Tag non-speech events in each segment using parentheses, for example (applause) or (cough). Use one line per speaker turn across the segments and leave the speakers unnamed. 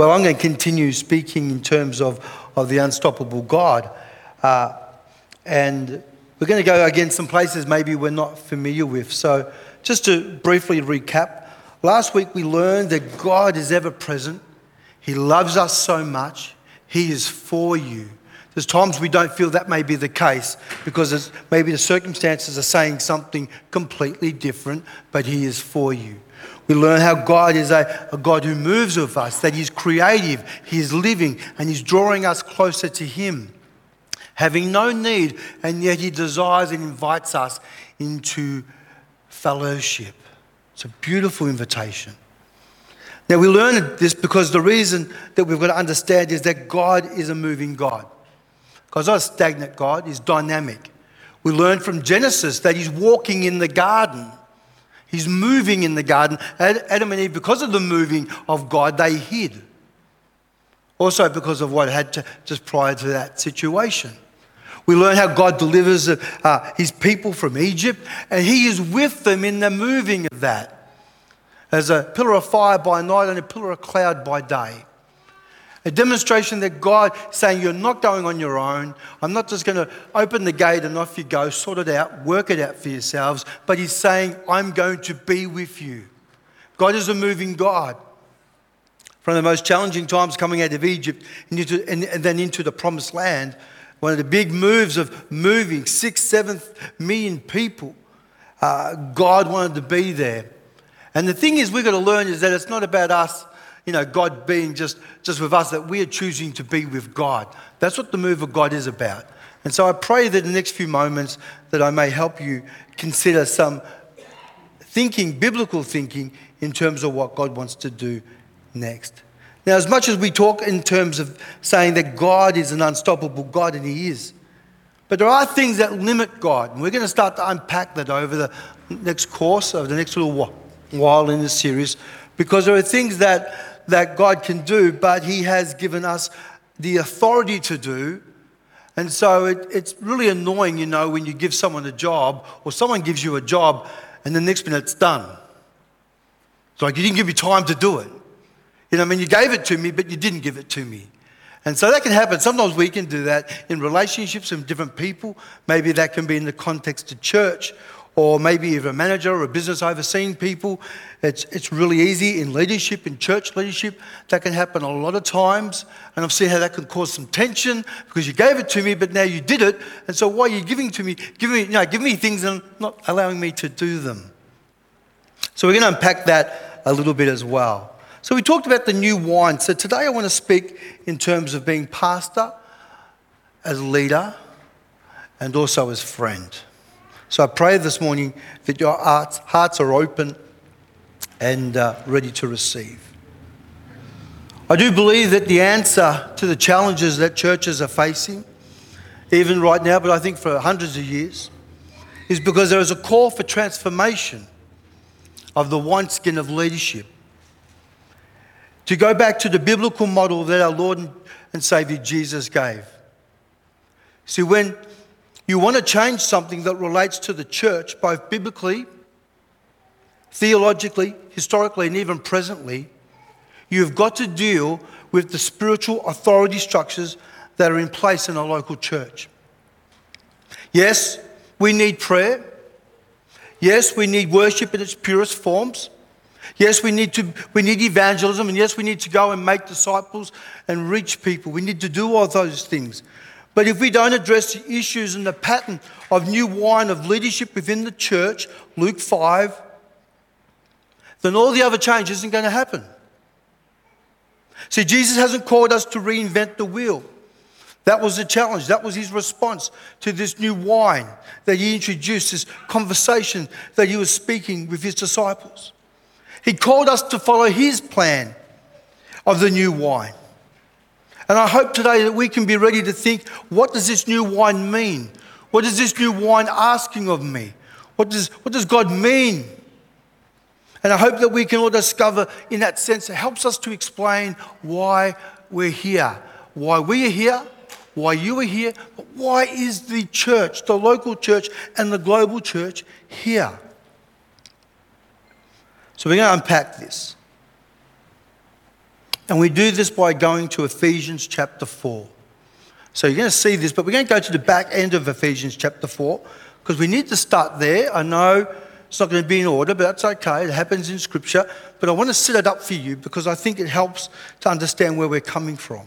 Well, I'm going to continue speaking in terms of, of the unstoppable God. Uh, and we're going to go again some places maybe we're not familiar with. So, just to briefly recap, last week we learned that God is ever present, He loves us so much, He is for you. There's times we don't feel that may be the case because maybe the circumstances are saying something completely different, but He is for you. We learn how God is a, a God who moves with us, that He's creative, He's living, and He's drawing us closer to Him, having no need, and yet He desires and invites us into fellowship. It's a beautiful invitation. Now, we learn this because the reason that we've got to understand is that God is a moving God. God's not a stagnant God, He's dynamic. We learn from Genesis that He's walking in the garden. He's moving in the garden. Adam and Eve, because of the moving of God, they hid. Also, because of what had to, just prior to that situation. We learn how God delivers uh, his people from Egypt, and he is with them in the moving of that. As a pillar of fire by night and a pillar of cloud by day. A demonstration that God saying, You're not going on your own. I'm not just going to open the gate and off you go, sort it out, work it out for yourselves. But He's saying, I'm going to be with you. God is a moving God. From the most challenging times coming out of Egypt and, into, and, and then into the promised land, one of the big moves of moving six, seven million people, uh, God wanted to be there. And the thing is, we've got to learn is that it's not about us you know, God being just, just with us, that we are choosing to be with God. That's what the move of God is about. And so I pray that in the next few moments that I may help you consider some thinking, biblical thinking, in terms of what God wants to do next. Now, as much as we talk in terms of saying that God is an unstoppable God, and He is, but there are things that limit God. And we're going to start to unpack that over the next course, over the next little while in this series, because there are things that that God can do, but He has given us the authority to do. And so it, it's really annoying, you know, when you give someone a job or someone gives you a job and the next minute it's done. It's like you didn't give me time to do it. You know, I mean, you gave it to me, but you didn't give it to me. And so that can happen. Sometimes we can do that in relationships with different people. Maybe that can be in the context of church or maybe you're a manager or a business overseeing people. It's, it's really easy in leadership, in church leadership. That can happen a lot of times. And I've seen how that can cause some tension because you gave it to me, but now you did it. And so why are you giving to me? Give me, you know, give me things and not allowing me to do them. So we're going to unpack that a little bit as well. So we talked about the new wine. So today I want to speak in terms of being pastor, as leader, and also as friend. So I pray this morning that your hearts, are open and uh, ready to receive. I do believe that the answer to the challenges that churches are facing, even right now, but I think for hundreds of years, is because there is a call for transformation of the wineskin of leadership. To go back to the biblical model that our Lord and Savior Jesus gave. See, when you want to change something that relates to the church, both biblically, theologically, historically, and even presently, you've got to deal with the spiritual authority structures that are in place in a local church. Yes, we need prayer. Yes, we need worship in its purest forms. Yes, we need, to, we need evangelism, and yes, we need to go and make disciples and reach people. We need to do all those things. But if we don't address the issues and the pattern of new wine of leadership within the church, Luke 5, then all the other change isn't going to happen. See, Jesus hasn't called us to reinvent the wheel. That was the challenge. That was his response to this new wine that he introduced, this conversation that he was speaking with his disciples. He called us to follow his plan of the new wine. And I hope today that we can be ready to think what does this new wine mean? What is this new wine asking of me? What does, what does God mean? And I hope that we can all discover in that sense, it helps us to explain why we're here, why we are here, why you are here, but why is the church, the local church, and the global church here? So we're going to unpack this. And we do this by going to Ephesians chapter 4. So you're going to see this, but we're going to go to the back end of Ephesians chapter 4 because we need to start there. I know it's not going to be in order, but that's okay. It happens in Scripture. But I want to set it up for you because I think it helps to understand where we're coming from.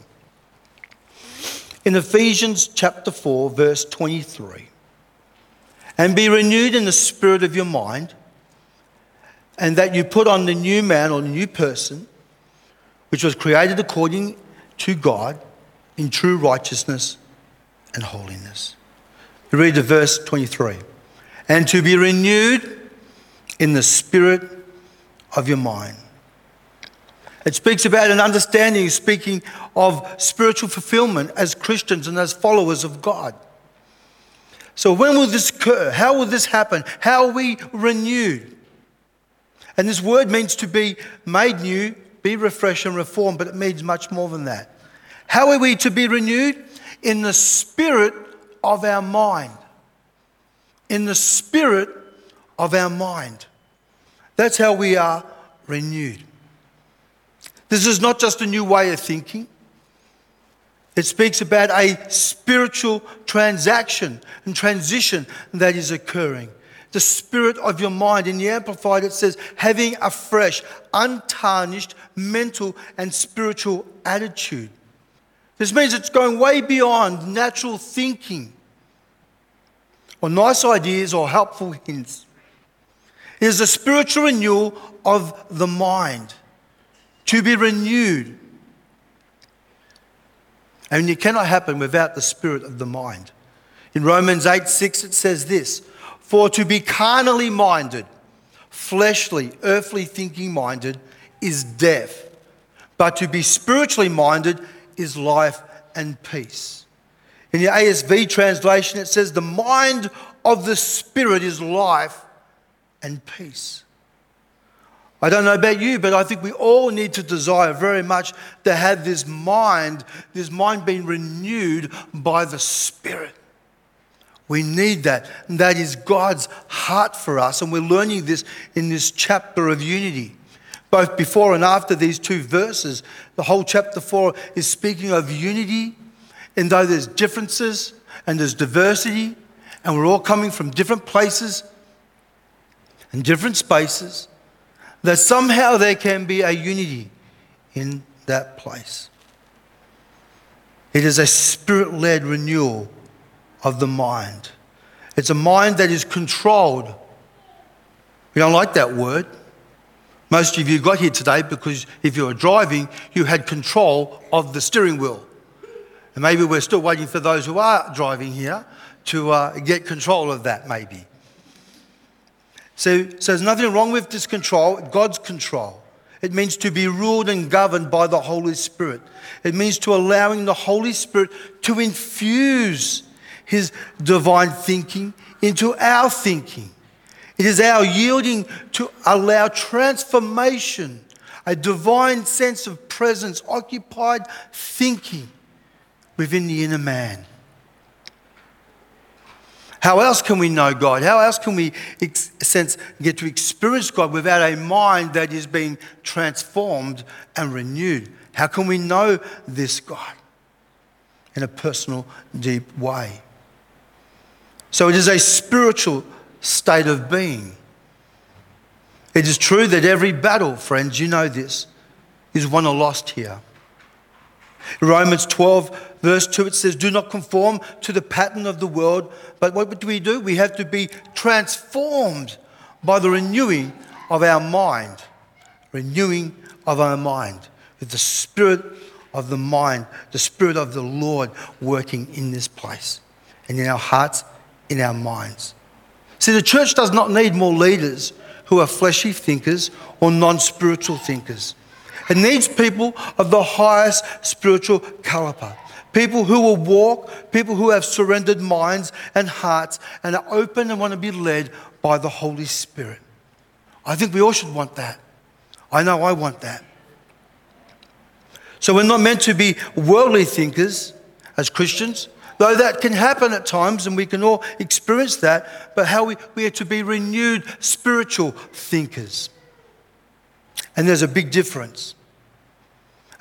In Ephesians chapter 4, verse 23, and be renewed in the spirit of your mind, and that you put on the new man or new person, which was created according to God in true righteousness and holiness. We read the verse 23. And to be renewed in the spirit of your mind. It speaks about an understanding, speaking of spiritual fulfillment as Christians and as followers of God. So, when will this occur? How will this happen? How are we renewed? And this word means to be made new, be refreshed and reformed, but it means much more than that. How are we to be renewed? In the spirit of our mind. In the spirit of our mind. That's how we are renewed. This is not just a new way of thinking. It speaks about a spiritual transaction and transition that is occurring. The spirit of your mind. In the Amplified, it says, having a fresh, untarnished mental and spiritual attitude. This means it's going way beyond natural thinking or nice ideas or helpful hints. It is a spiritual renewal of the mind, to be renewed. And it cannot happen without the spirit of the mind. In Romans 8 6, it says this For to be carnally minded, fleshly, earthly thinking minded, is death, but to be spiritually minded is life and peace. In the ASV translation, it says, The mind of the Spirit is life and peace. I don't know about you, but I think we all need to desire very much to have this mind, this mind being renewed by the Spirit. We need that. And that is God's heart for us. And we're learning this in this chapter of unity both before and after these two verses. The whole chapter 4 is speaking of unity, and though there's differences and there's diversity, and we're all coming from different places and different spaces, that somehow there can be a unity in that place. It is a spirit led renewal of the mind. It's a mind that is controlled. We don't like that word. Most of you got here today because if you were driving, you had control of the steering wheel. And maybe we're still waiting for those who are driving here to uh, get control of that, maybe. So, so there's nothing wrong with this control, God's control. It means to be ruled and governed by the Holy Spirit. It means to allowing the Holy Spirit to infuse His divine thinking into our thinking. It is our yielding to allow transformation, a divine sense of presence, occupied thinking within the inner man. How else can we know God? How else can we sense, get to experience God without a mind that is being transformed and renewed? How can we know this God in a personal, deep way? So it is a spiritual state of being. It is true that every battle, friends, you know this, is won or lost here. Romans 12, verse 2, it says, Do not conform to the pattern of the world, but what do we do? We have to be transformed by the renewing of our mind. Renewing of our mind. With the spirit of the mind, the spirit of the Lord working in this place and in our hearts, in our minds. See, the church does not need more leaders who are fleshy thinkers or non spiritual thinkers. It needs people of the highest spiritual caliber. People who will walk, people who have surrendered minds and hearts and are open and want to be led by the Holy Spirit. I think we all should want that. I know I want that. So we're not meant to be worldly thinkers as Christians. Though that can happen at times and we can all experience that, but how we, we are to be renewed spiritual thinkers. And there's a big difference.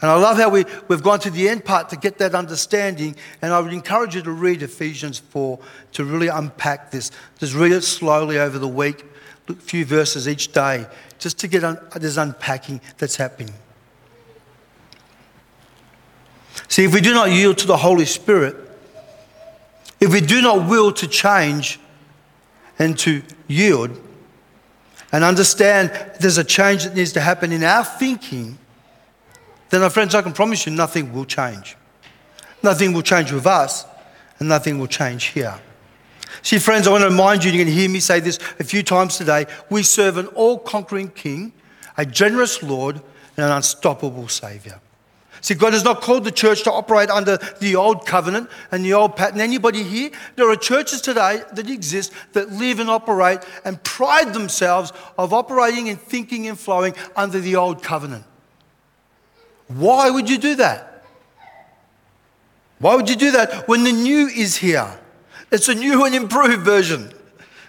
And I love how we, we've gone to the end part to get that understanding. And I would encourage you to read Ephesians 4 to really unpack this. Just read it slowly over the week, a few verses each day, just to get un- this unpacking that's happening. See, if we do not yield to the Holy Spirit, if we do not will to change and to yield and understand there's a change that needs to happen in our thinking, then, my friends, I can promise you nothing will change. Nothing will change with us, and nothing will change here. See, friends, I want to remind you, you're going to hear me say this a few times today. We serve an all conquering King, a generous Lord, and an unstoppable Savior. See, God has not called the church to operate under the old covenant and the old pattern. Anybody here? There are churches today that exist that live and operate and pride themselves of operating and thinking and flowing under the old covenant. Why would you do that? Why would you do that when the new is here? It's a new and improved version.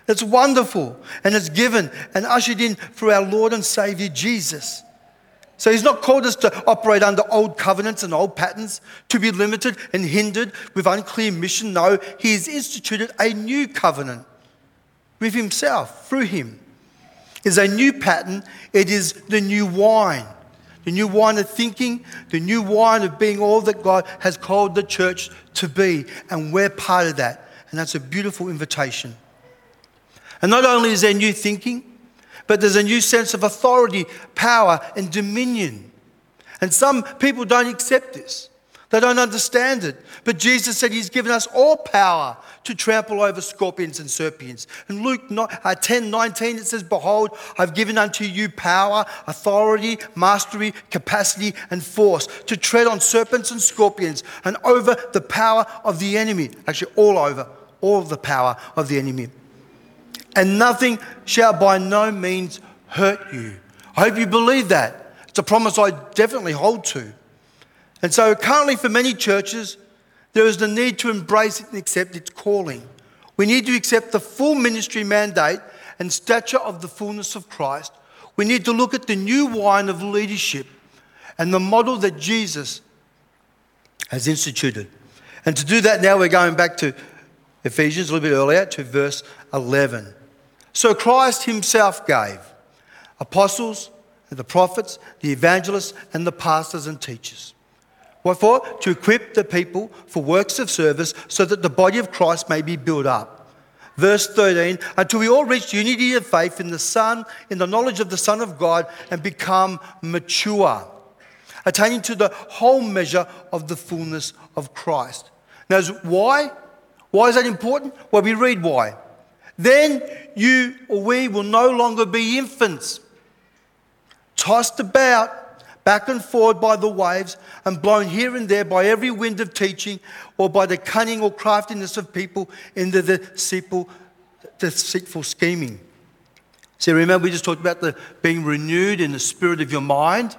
It's wonderful and it's given and ushered in through our Lord and Savior Jesus. So he's not called us to operate under old covenants and old patterns, to be limited and hindered with unclear mission. No, he has instituted a new covenant with himself, through him. It's a new pattern, it is the new wine the new wine of thinking, the new wine of being all that God has called the church to be. And we're part of that. And that's a beautiful invitation. And not only is there new thinking, but there's a new sense of authority, power, and dominion. And some people don't accept this. They don't understand it. But Jesus said He's given us all power to trample over scorpions and serpents. In Luke uh, 10 19, it says, Behold, I've given unto you power, authority, mastery, capacity, and force to tread on serpents and scorpions and over the power of the enemy. Actually, all over, all the power of the enemy. And nothing shall by no means hurt you. I hope you believe that. It's a promise I definitely hold to. And so, currently, for many churches, there is the need to embrace it and accept its calling. We need to accept the full ministry mandate and stature of the fullness of Christ. We need to look at the new wine of leadership and the model that Jesus has instituted. And to do that, now we're going back to Ephesians a little bit earlier to verse 11. So Christ himself gave apostles, the prophets, the evangelists, and the pastors and teachers what for? To equip the people for works of service so that the body of Christ may be built up. Verse 13, until we all reach unity of faith in the Son, in the knowledge of the Son of God, and become mature, attaining to the whole measure of the fullness of Christ. Now, why? Why is that important? Well, we read why. Then you or we will no longer be infants, tossed about back and forward by the waves, and blown here and there by every wind of teaching, or by the cunning or craftiness of people into the deceitful, deceitful scheming. See, remember we just talked about the being renewed in the spirit of your mind.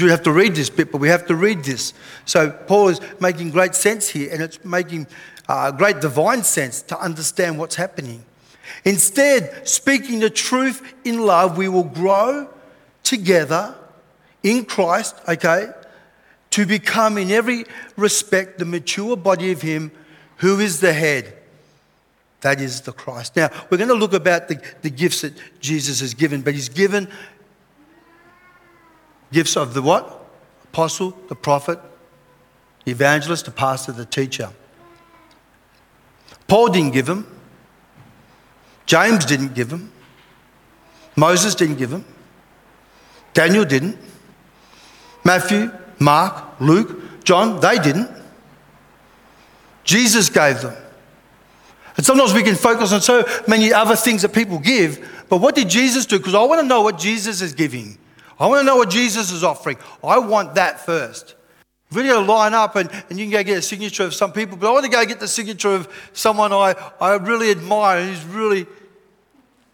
You have to read this bit, but we have to read this. So Paul is making great sense here, and it's making uh, great divine sense to understand what's happening. Instead, speaking the truth in love, we will grow together in Christ, okay, to become in every respect the mature body of Him who is the head. That is the Christ. Now, we're going to look about the, the gifts that Jesus has given, but He's given gifts of the what? Apostle, the prophet, the evangelist, the pastor, the teacher. Paul didn't give them. James didn't give them. Moses didn't give them. Daniel didn't. Matthew, Mark, Luke, John, they didn't. Jesus gave them. And sometimes we can focus on so many other things that people give, but what did Jesus do? Because I want to know what Jesus is giving. I want to know what Jesus is offering. I want that first. To line up and, and you can go get a signature of some people, but I want to go get the signature of someone I, I really admire who's really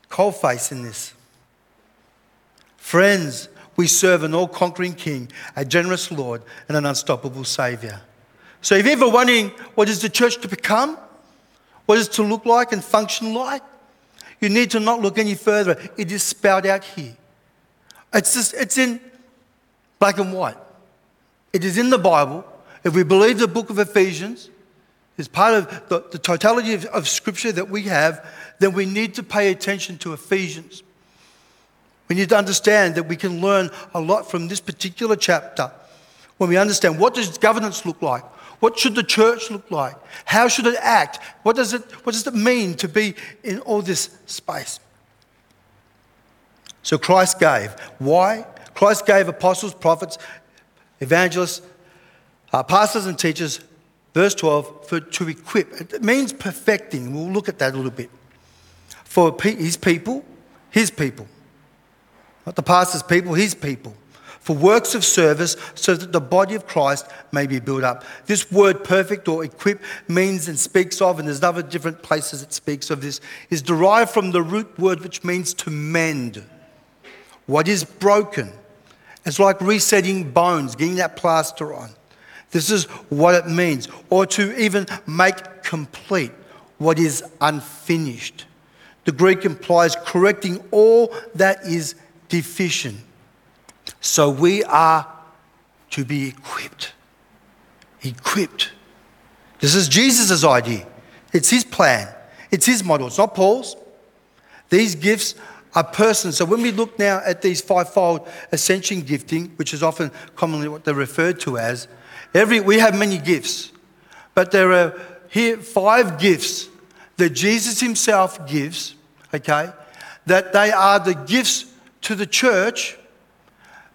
cold face in this. Friends, we serve an all conquering King, a generous Lord, and an unstoppable Savior. So, if you're ever wondering what is the church to become, what is to look like and function like, you need to not look any further. It is spelled out here. It's, just, it's in black and white. It is in the Bible. If we believe the book of Ephesians is part of the, the totality of, of Scripture that we have, then we need to pay attention to Ephesians. We need to understand that we can learn a lot from this particular chapter when we understand what does governance look like? What should the church look like? How should it act? What does it, what does it mean to be in all this space? So Christ gave. Why? Christ gave apostles, prophets, evangelists, uh, pastors, and teachers, verse 12, for, to equip. It means perfecting. We'll look at that a little bit. For his people, his people. Not the pastor's people, his people. For works of service, so that the body of Christ may be built up. This word perfect or equip means and speaks of, and there's other different places it speaks of this, is derived from the root word which means to mend. What is broken? It's like resetting bones, getting that plaster on. This is what it means. Or to even make complete what is unfinished. The Greek implies correcting all that is deficient. So we are to be equipped. Equipped. This is Jesus' idea. It's his plan. It's his model. It's not Paul's. These gifts are persons. So when we look now at these fivefold ascension gifting, which is often commonly what they're referred to as, every we have many gifts, but there are here five gifts that Jesus himself gives, okay, that they are the gifts to the church,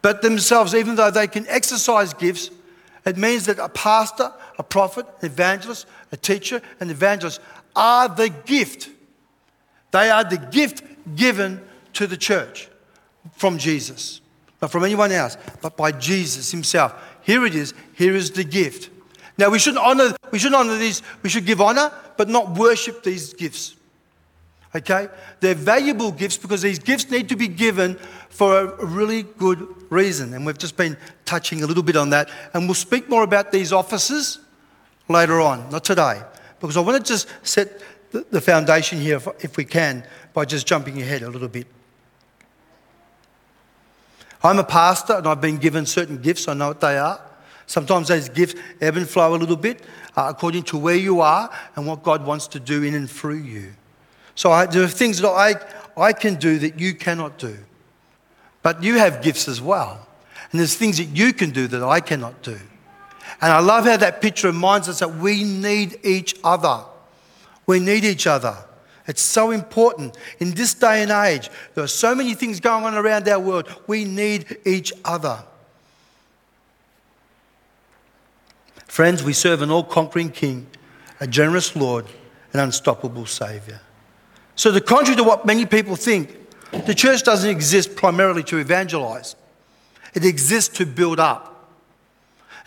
but themselves, even though they can exercise gifts, it means that a pastor, a prophet, an evangelist, a teacher, an evangelist are the gift. They are the gift given to the church from Jesus, not from anyone else, but by Jesus Himself. Here it is. Here is the gift. Now we shouldn't honor. We should honor these. We should give honor, but not worship these gifts. Okay, they're valuable gifts because these gifts need to be given for a really good reason, and we've just been touching a little bit on that. And we'll speak more about these offices later on, not today, because I want to just set the foundation here, if we can, by just jumping ahead a little bit. I'm a pastor and I've been given certain gifts, I know what they are. Sometimes those gifts ebb and flow a little bit uh, according to where you are and what God wants to do in and through you. So I, there are things that I, I can do that you cannot do. But you have gifts as well. And there's things that you can do that I cannot do. And I love how that picture reminds us that we need each other. We need each other. It's so important. In this day and age, there are so many things going on around our world. We need each other. Friends, we serve an all conquering King, a generous Lord, an unstoppable Saviour. So, the contrary to what many people think, the church doesn't exist primarily to evangelize, it exists to build up.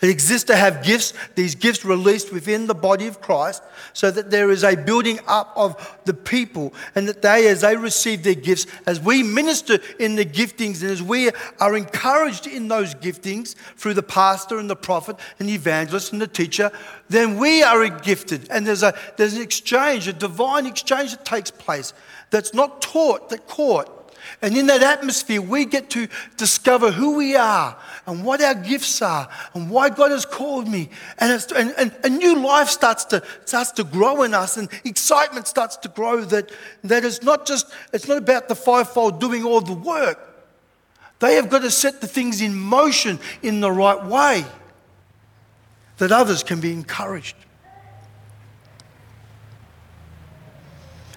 It exists to have gifts, these gifts released within the body of Christ, so that there is a building up of the people, and that they, as they receive their gifts, as we minister in the giftings, and as we are encouraged in those giftings through the pastor and the prophet and the evangelist and the teacher, then we are gifted. And there's, a, there's an exchange, a divine exchange that takes place that's not taught, that caught. And in that atmosphere, we get to discover who we are and what our gifts are and why God has called me. And, and, and a new life starts to, starts to grow in us and excitement starts to grow that, that it's not just, it's not about the fivefold doing all the work. They have got to set the things in motion in the right way that others can be encouraged.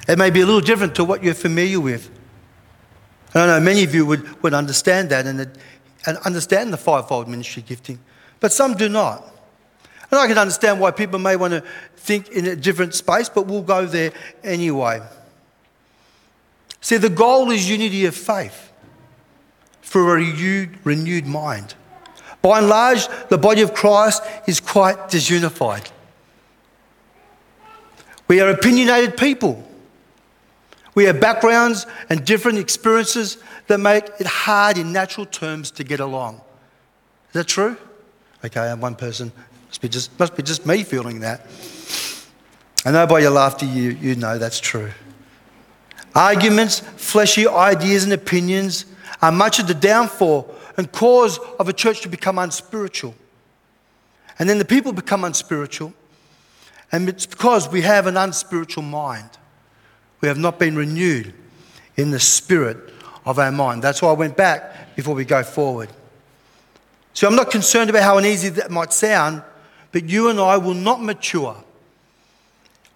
It may be a little different to what you're familiar with. I know many of you would, would understand that and, and understand the fivefold ministry gifting, but some do not. And I can understand why people may want to think in a different space, but we'll go there anyway. See, the goal is unity of faith for a renewed, renewed mind. By and large, the body of Christ is quite disunified. We are opinionated people. We have backgrounds and different experiences that make it hard in natural terms to get along. Is that true? Okay, I'm one person. Must be just, must be just me feeling that. I know by your laughter you, you know that's true. Arguments, fleshy ideas, and opinions are much of the downfall and cause of a church to become unspiritual. And then the people become unspiritual. And it's because we have an unspiritual mind. We have not been renewed in the spirit of our mind. That's why I went back before we go forward. So I'm not concerned about how uneasy that might sound, but you and I will not mature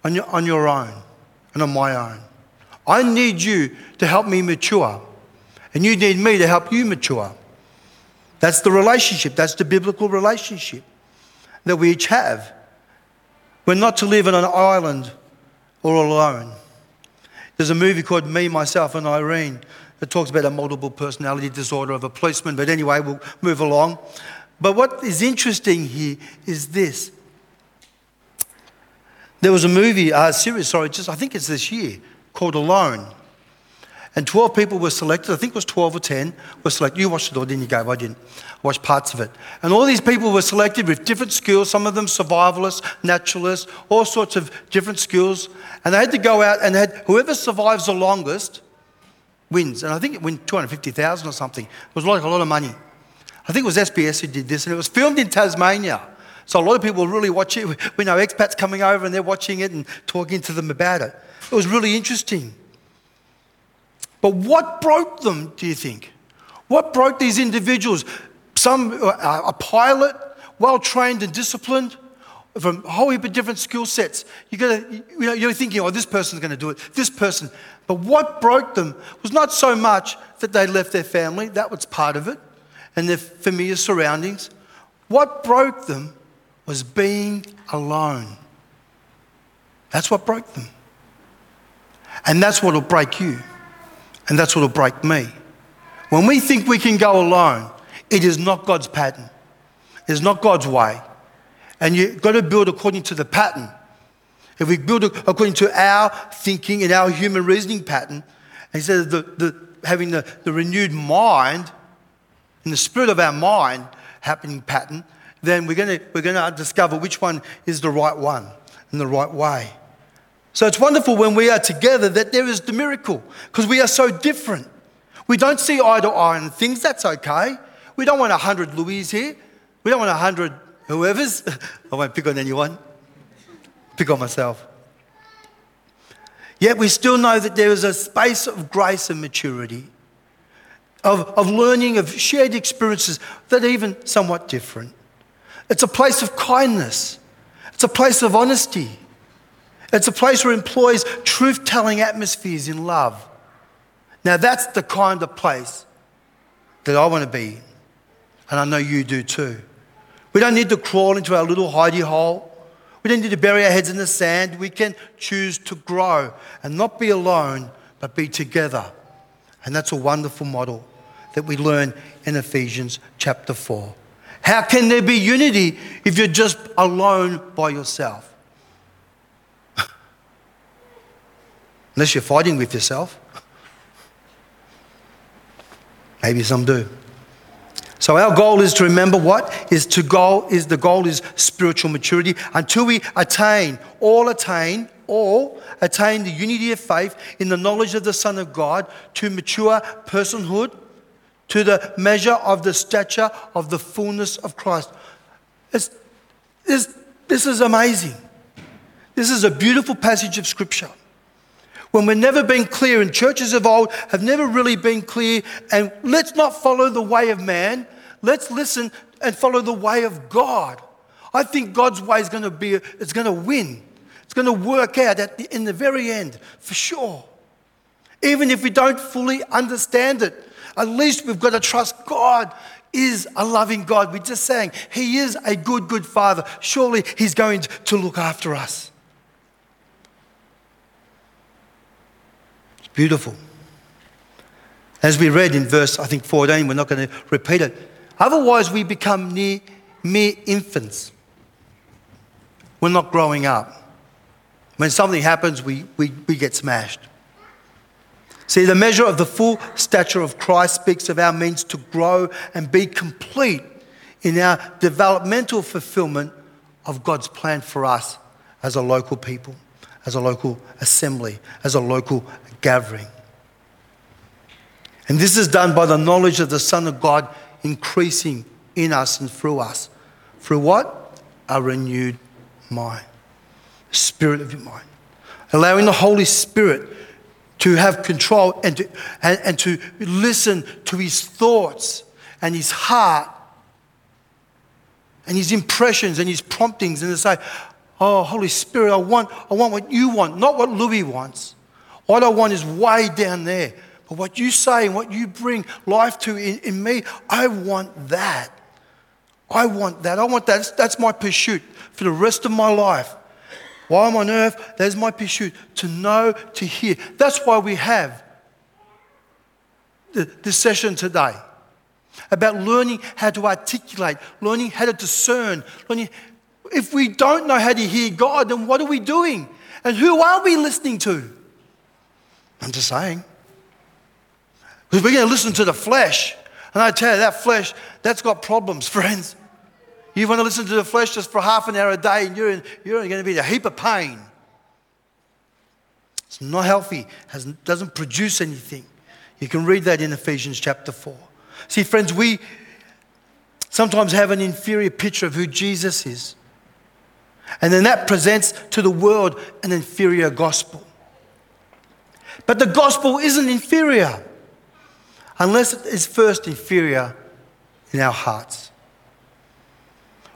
on your, on your own and on my own. I need you to help me mature, and you need me to help you mature. That's the relationship, that's the biblical relationship that we each have. We're not to live on an island or alone. There's a movie called Me, Myself, and Irene that talks about a multiple personality disorder of a policeman, but anyway, we'll move along. But what is interesting here is this. There was a movie, a uh, series, sorry, just I think it's this year, called Alone. And 12 people were selected. I think it was 12 or 10 were selected. You watched it all, didn't you, Gabe? I didn't. I watched parts of it. And all these people were selected with different skills, some of them survivalists, naturalists, all sorts of different skills. And they had to go out and had whoever survives the longest wins. And I think it won 250,000 or something. It was like a lot of money. I think it was SBS who did this, and it was filmed in Tasmania. So a lot of people really watch it. (laughs) We know expats coming over and they're watching it and talking to them about it. It was really interesting. But what broke them, do you think? What broke these individuals? Some, uh, a pilot, well trained and disciplined, from a whole heap of different skill sets. You gotta, you know, you're thinking, oh, this person's going to do it, this person. But what broke them was not so much that they left their family, that was part of it, and their familiar surroundings. What broke them was being alone. That's what broke them. And that's what will break you. And that's what will break me. When we think we can go alone, it is not God's pattern. It's not God's way. And you've got to build according to the pattern. If we build according to our thinking and our human reasoning pattern, instead of the, the, having the, the renewed mind, and the spirit of our mind happening pattern, then we're going we're going to discover which one is the right one in the right way. So it's wonderful when we are together that there is the miracle because we are so different. We don't see eye to eye on things, that's okay. We don't want a hundred Louis here. We don't want a hundred whoever's. (laughs) I won't pick on anyone, pick on myself. Yet we still know that there is a space of grace and maturity, of, of learning, of shared experiences that are even somewhat different. It's a place of kindness, it's a place of honesty, it's a place where employs truth telling atmospheres in love. Now, that's the kind of place that I want to be. And I know you do too. We don't need to crawl into our little hidey hole. We don't need to bury our heads in the sand. We can choose to grow and not be alone, but be together. And that's a wonderful model that we learn in Ephesians chapter 4. How can there be unity if you're just alone by yourself? Unless you're fighting with yourself. Maybe some do. So our goal is to remember what is to goal is the goal is spiritual maturity until we attain all attain all attain the unity of faith in the knowledge of the Son of God to mature personhood to the measure of the stature of the fullness of Christ. It's, it's, this is amazing. This is a beautiful passage of Scripture when we've never been clear, and churches of old have never really been clear. And let's not follow the way of man. Let's listen and follow the way of God. I think God's way is going to be, it's going to win. It's going to work out at the, in the very end, for sure. Even if we don't fully understand it, at least we've got to trust God is a loving God. We're just saying He is a good, good Father. Surely He's going to look after us. Beautiful. As we read in verse, I think 14, we're not going to repeat it. Otherwise, we become near, mere infants. We're not growing up. When something happens, we, we, we get smashed. See, the measure of the full stature of Christ speaks of our means to grow and be complete in our developmental fulfillment of God's plan for us as a local people, as a local assembly, as a local gathering. And this is done by the knowledge of the Son of God increasing in us and through us. Through what? A renewed mind. Spirit of your mind. Allowing the Holy Spirit to have control and to, and, and to listen to his thoughts and his heart and his impressions and his promptings and to say, Oh, Holy Spirit, I want, I want what you want, not what Louis wants. What I want is way down there. But what you say and what you bring life to in, in me, I want that. I want that. I want that. That's, that's my pursuit for the rest of my life. While I'm on earth, there's my pursuit to know, to hear. That's why we have the, this session today about learning how to articulate, learning how to discern. Learning. If we don't know how to hear God, then what are we doing? And who are we listening to? I'm just saying. Because we're going to listen to the flesh. And I tell you, that flesh, that's got problems, (laughs) friends. You want to listen to the flesh just for half an hour a day, and you're, in, you're going to be in a heap of pain. It's not healthy, has, doesn't produce anything. You can read that in Ephesians chapter 4. See, friends, we sometimes have an inferior picture of who Jesus is. And then that presents to the world an inferior gospel. But the gospel isn't inferior unless it is first inferior in our hearts.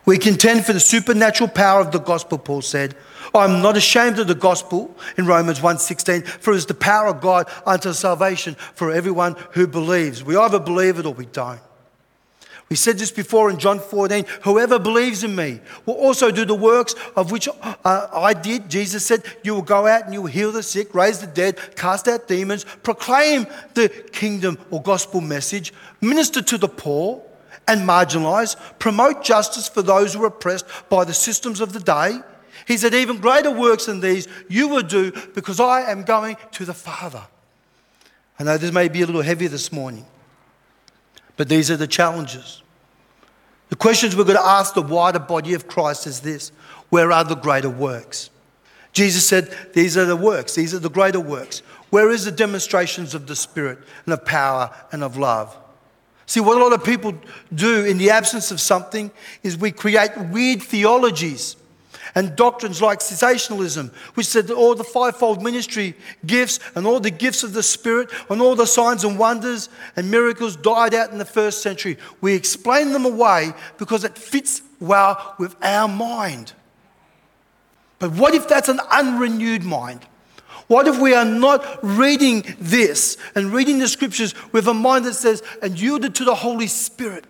We contend for the supernatural power of the gospel, Paul said. I'm not ashamed of the gospel in Romans 1:16, for it is the power of God unto salvation for everyone who believes. We either believe it or we don't. We said this before in John 14 whoever believes in me will also do the works of which uh, I did. Jesus said, You will go out and you will heal the sick, raise the dead, cast out demons, proclaim the kingdom or gospel message, minister to the poor and marginalized, promote justice for those who are oppressed by the systems of the day. He said, Even greater works than these you will do because I am going to the Father. I know this may be a little heavy this morning. But these are the challenges. The questions we're going to ask the wider body of Christ is this Where are the greater works? Jesus said, These are the works, these are the greater works. Where is the demonstrations of the Spirit and of power and of love? See, what a lot of people do in the absence of something is we create weird theologies and doctrines like cessationalism, which said that all the fivefold ministry gifts and all the gifts of the Spirit and all the signs and wonders and miracles died out in the first century. We explain them away because it fits well with our mind. But what if that's an unrenewed mind? What if we are not reading this and reading the scriptures with a mind that says, and yielded to the Holy Spirit?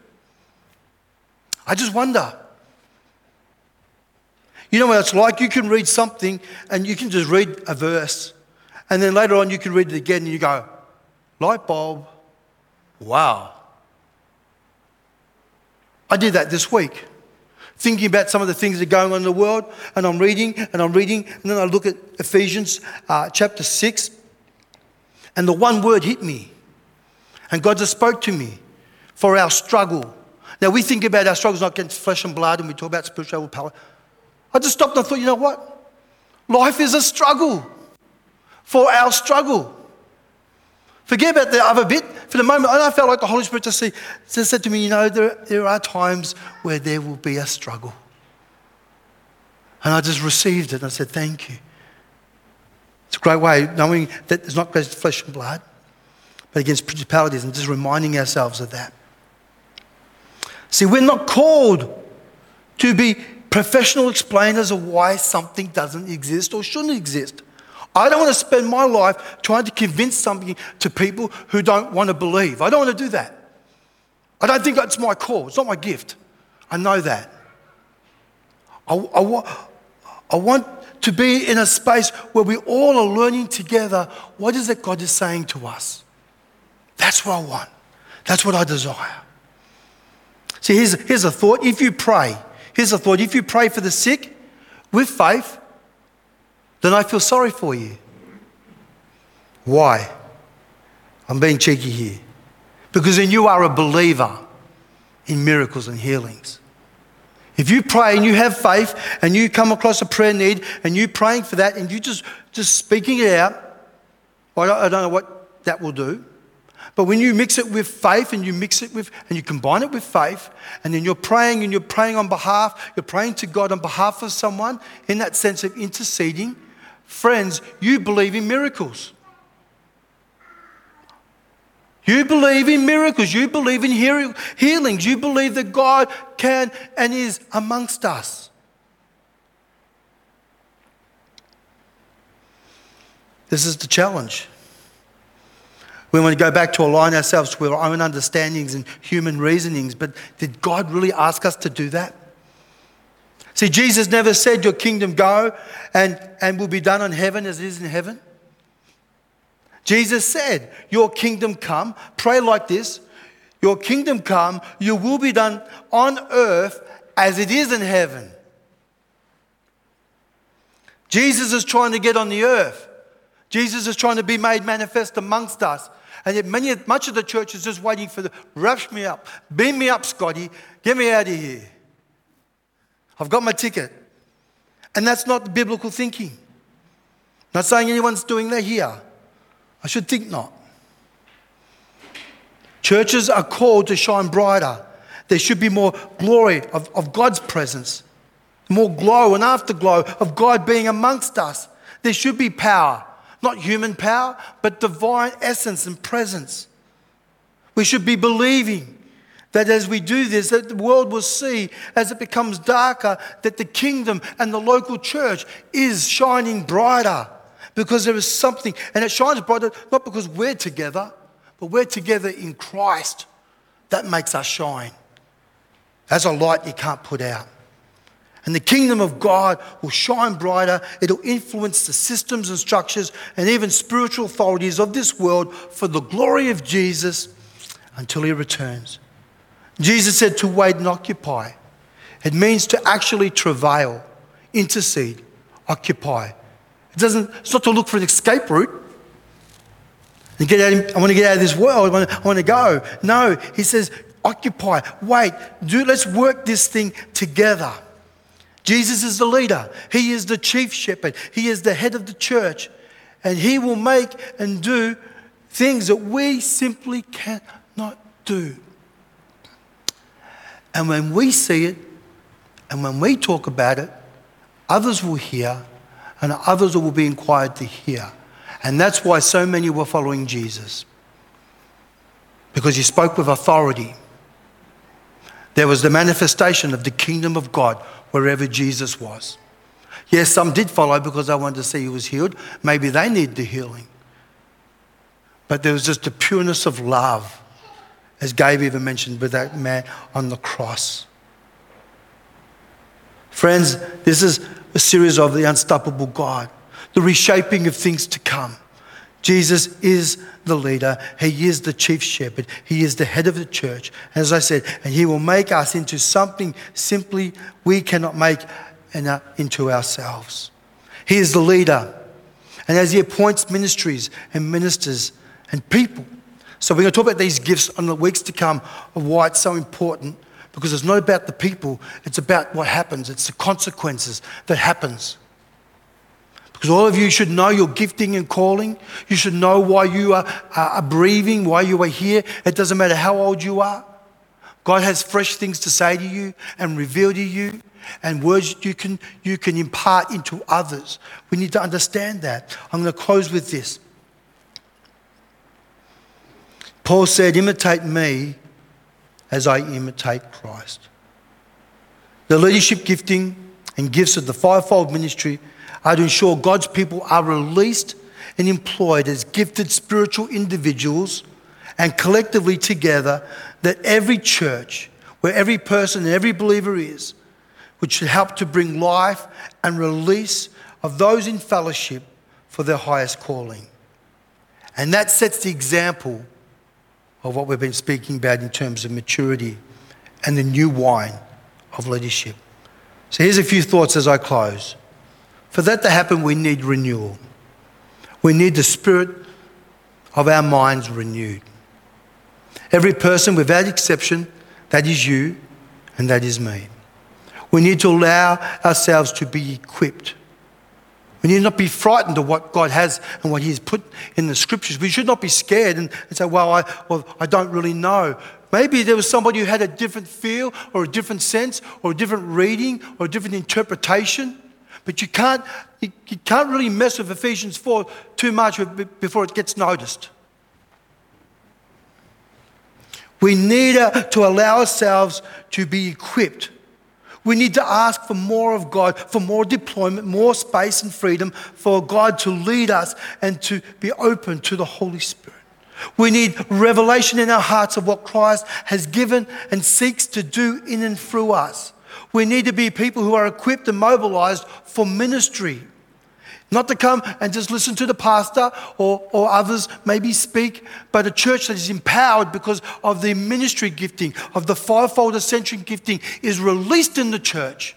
I just wonder you know what it's like? You can read something and you can just read a verse, and then later on you can read it again and you go, light bulb, wow. I did that this week, thinking about some of the things that are going on in the world, and I'm reading and I'm reading, and then I look at Ephesians uh, chapter 6, and the one word hit me. And God just spoke to me for our struggle. Now, we think about our struggles not against flesh and blood, and we talk about spiritual power. I just stopped and thought, you know what? Life is a struggle for our struggle. Forget about the other bit. For the moment, and I felt like the Holy Spirit just said to me, you know, there, there are times where there will be a struggle. And I just received it and I said, thank you. It's a great way knowing that it's not against flesh and blood, but against principalities and just reminding ourselves of that. See, we're not called to be professional explainers of why something doesn't exist or shouldn't exist. I don't want to spend my life trying to convince something to people who don't want to believe. I don't want to do that. I don't think that's my call. It's not my gift. I know that. I, I, I want to be in a space where we all are learning together what is it God is saying to us. That's what I want. That's what I desire. See, here's, here's a thought. If you pray, Here's the thought if you pray for the sick with faith, then I feel sorry for you. Why? I'm being cheeky here. Because then you are a believer in miracles and healings. If you pray and you have faith and you come across a prayer need and you're praying for that and you just, just speaking it out, I don't, I don't know what that will do. But when you mix it with faith and you mix it with, and you combine it with faith, and then you're praying and you're praying on behalf, you're praying to God on behalf of someone in that sense of interceding, friends, you believe in miracles. You believe in miracles. You believe in healings. You believe that God can and is amongst us. This is the challenge. We want to go back to align ourselves to our own understandings and human reasonings, but did God really ask us to do that? See, Jesus never said, Your kingdom go and, and will be done on heaven as it is in heaven. Jesus said, Your kingdom come. Pray like this Your kingdom come, your will be done on earth as it is in heaven. Jesus is trying to get on the earth. Jesus is trying to be made manifest amongst us. And yet many, much of the church is just waiting for the, rush me up, beam me up, Scotty, get me out of here. I've got my ticket. And that's not biblical thinking. Not saying anyone's doing that here. I should think not. Churches are called to shine brighter. There should be more glory of, of God's presence, more glow and afterglow of God being amongst us. There should be power. Not human power, but divine essence and presence. We should be believing that as we do this, that the world will see as it becomes darker that the kingdom and the local church is shining brighter because there is something, and it shines brighter not because we're together, but we're together in Christ. That makes us shine. As a light you can't put out. And the kingdom of God will shine brighter. It'll influence the systems and structures and even spiritual authorities of this world for the glory of Jesus until he returns. Jesus said to wait and occupy. It means to actually travail, intercede, occupy. It doesn't, it's not to look for an escape route. And get out, I want to get out of this world. I want, to, I want to go. No, he says, occupy, wait, do, let's work this thing together. Jesus is the leader, He is the chief shepherd, He is the head of the church, and He will make and do things that we simply cannot do. And when we see it, and when we talk about it, others will hear, and others will be inquired to hear. And that's why so many were following Jesus. Because he spoke with authority. There was the manifestation of the kingdom of God wherever Jesus was. Yes, some did follow because they wanted to see he was healed. Maybe they need the healing. But there was just the pureness of love, as Gabe even mentioned with that man on the cross. Friends, this is a series of the unstoppable God, the reshaping of things to come. Jesus is the leader. He is the chief shepherd. He is the head of the church. As I said, and he will make us into something simply we cannot make into ourselves. He is the leader. And as he appoints ministries and ministers and people. So we're going to talk about these gifts on the weeks to come of why it's so important because it's not about the people, it's about what happens. It's the consequences that happens. Because all of you should know your gifting and calling. You should know why you are, are breathing, why you are here. It doesn't matter how old you are. God has fresh things to say to you and reveal to you, and words you can, you can impart into others. We need to understand that. I'm going to close with this. Paul said, Imitate me as I imitate Christ. The leadership gifting and gifts of the fivefold ministry are to ensure God's people are released and employed as gifted spiritual individuals and collectively together that every church, where every person and every believer is, which should help to bring life and release of those in fellowship for their highest calling. And that sets the example of what we've been speaking about in terms of maturity and the new wine of leadership. So here's a few thoughts as I close. For that to happen, we need renewal. We need the spirit of our minds renewed. Every person, without exception, that is you and that is me. We need to allow ourselves to be equipped We need not be frightened of what God has and what He has put in the scriptures. We should not be scared and, and say, well I, well, I don't really know. Maybe there was somebody who had a different feel or a different sense or a different reading or a different interpretation. But you can't, you, you can't really mess with Ephesians 4 too much before it gets noticed. We need to allow ourselves to be equipped. We need to ask for more of God, for more deployment, more space and freedom, for God to lead us and to be open to the Holy Spirit. We need revelation in our hearts of what Christ has given and seeks to do in and through us. We need to be people who are equipped and mobilized for ministry. Not to come and just listen to the pastor or, or others maybe speak, but a church that is empowered because of the ministry gifting, of the fivefold ascension gifting, is released in the church.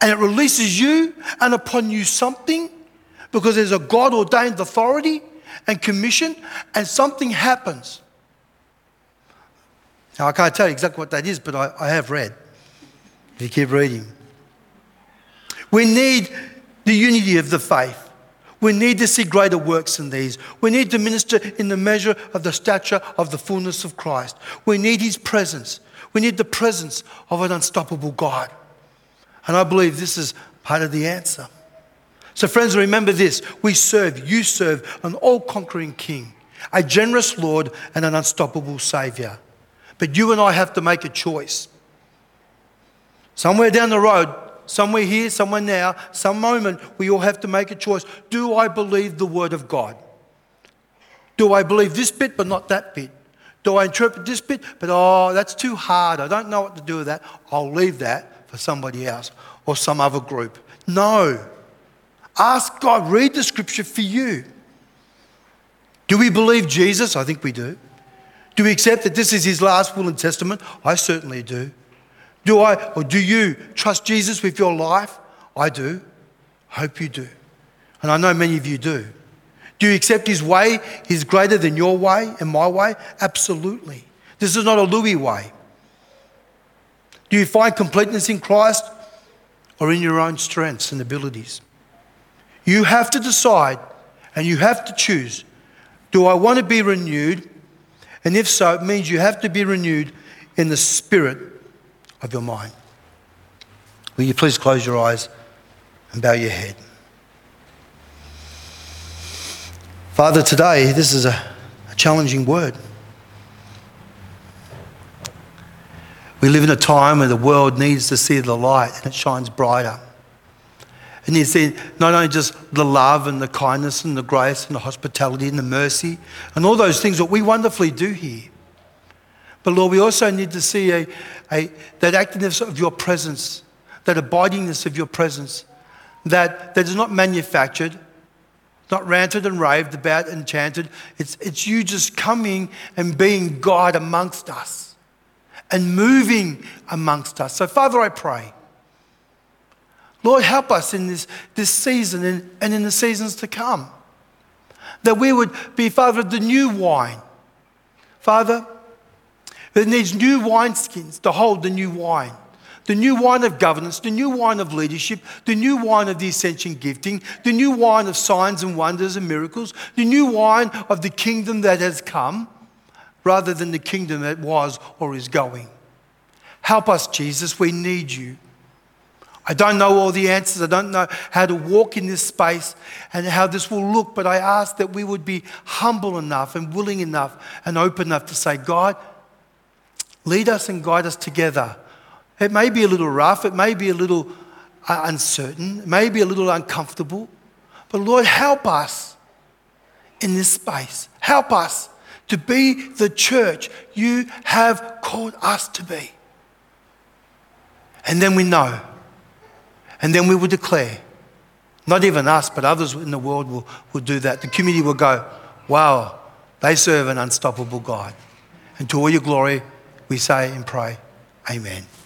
And it releases you and upon you something because there's a God ordained authority and commission, and something happens. Now, I can't tell you exactly what that is, but I, I have read. You keep reading. We need the unity of the faith. We need to see greater works than these. We need to minister in the measure of the stature of the fullness of Christ. We need His presence. We need the presence of an unstoppable God. And I believe this is part of the answer. So, friends, remember this we serve, you serve an all conquering King, a generous Lord, and an unstoppable Savior. But you and I have to make a choice. Somewhere down the road, somewhere here, somewhere now, some moment, we all have to make a choice. Do I believe the Word of God? Do I believe this bit but not that bit? Do I interpret this bit but oh, that's too hard. I don't know what to do with that. I'll leave that for somebody else or some other group. No. Ask God, read the scripture for you. Do we believe Jesus? I think we do. Do we accept that this is his last will and testament? I certainly do. Do I or do you trust Jesus with your life? I do. Hope you do. And I know many of you do. Do you accept his way is greater than your way and my way? Absolutely. This is not a Louis way. Do you find completeness in Christ or in your own strengths and abilities? You have to decide and you have to choose do I want to be renewed? And if so, it means you have to be renewed in the spirit of your mind. Will you please close your eyes and bow your head? Father, today this is a, a challenging word. We live in a time where the world needs to see the light and it shines brighter. And you see not only just the love and the kindness and the grace and the hospitality and the mercy and all those things that we wonderfully do here. But Lord, we also need to see a, a, that activeness of your presence, that abidingness of your presence, that, that is not manufactured, not ranted and raved about and chanted. It's, it's you just coming and being God amongst us and moving amongst us. So, Father, I pray. Lord, help us in this, this season and, and in the seasons to come. That we would be, Father, of the new wine. Father, that needs new wineskins to hold the new wine. The new wine of governance, the new wine of leadership, the new wine of the ascension gifting, the new wine of signs and wonders and miracles, the new wine of the kingdom that has come rather than the kingdom that was or is going. Help us, Jesus. We need you. I don't know all the answers. I don't know how to walk in this space and how this will look, but I ask that we would be humble enough and willing enough and open enough to say, God, Lead us and guide us together. It may be a little rough, it may be a little uh, uncertain, it may be a little uncomfortable, but Lord, help us in this space. Help us to be the church you have called us to be. And then we know. And then we will declare. Not even us, but others in the world will, will do that. The community will go, wow, they serve an unstoppable God. And to all your glory, we say and pray, Amen.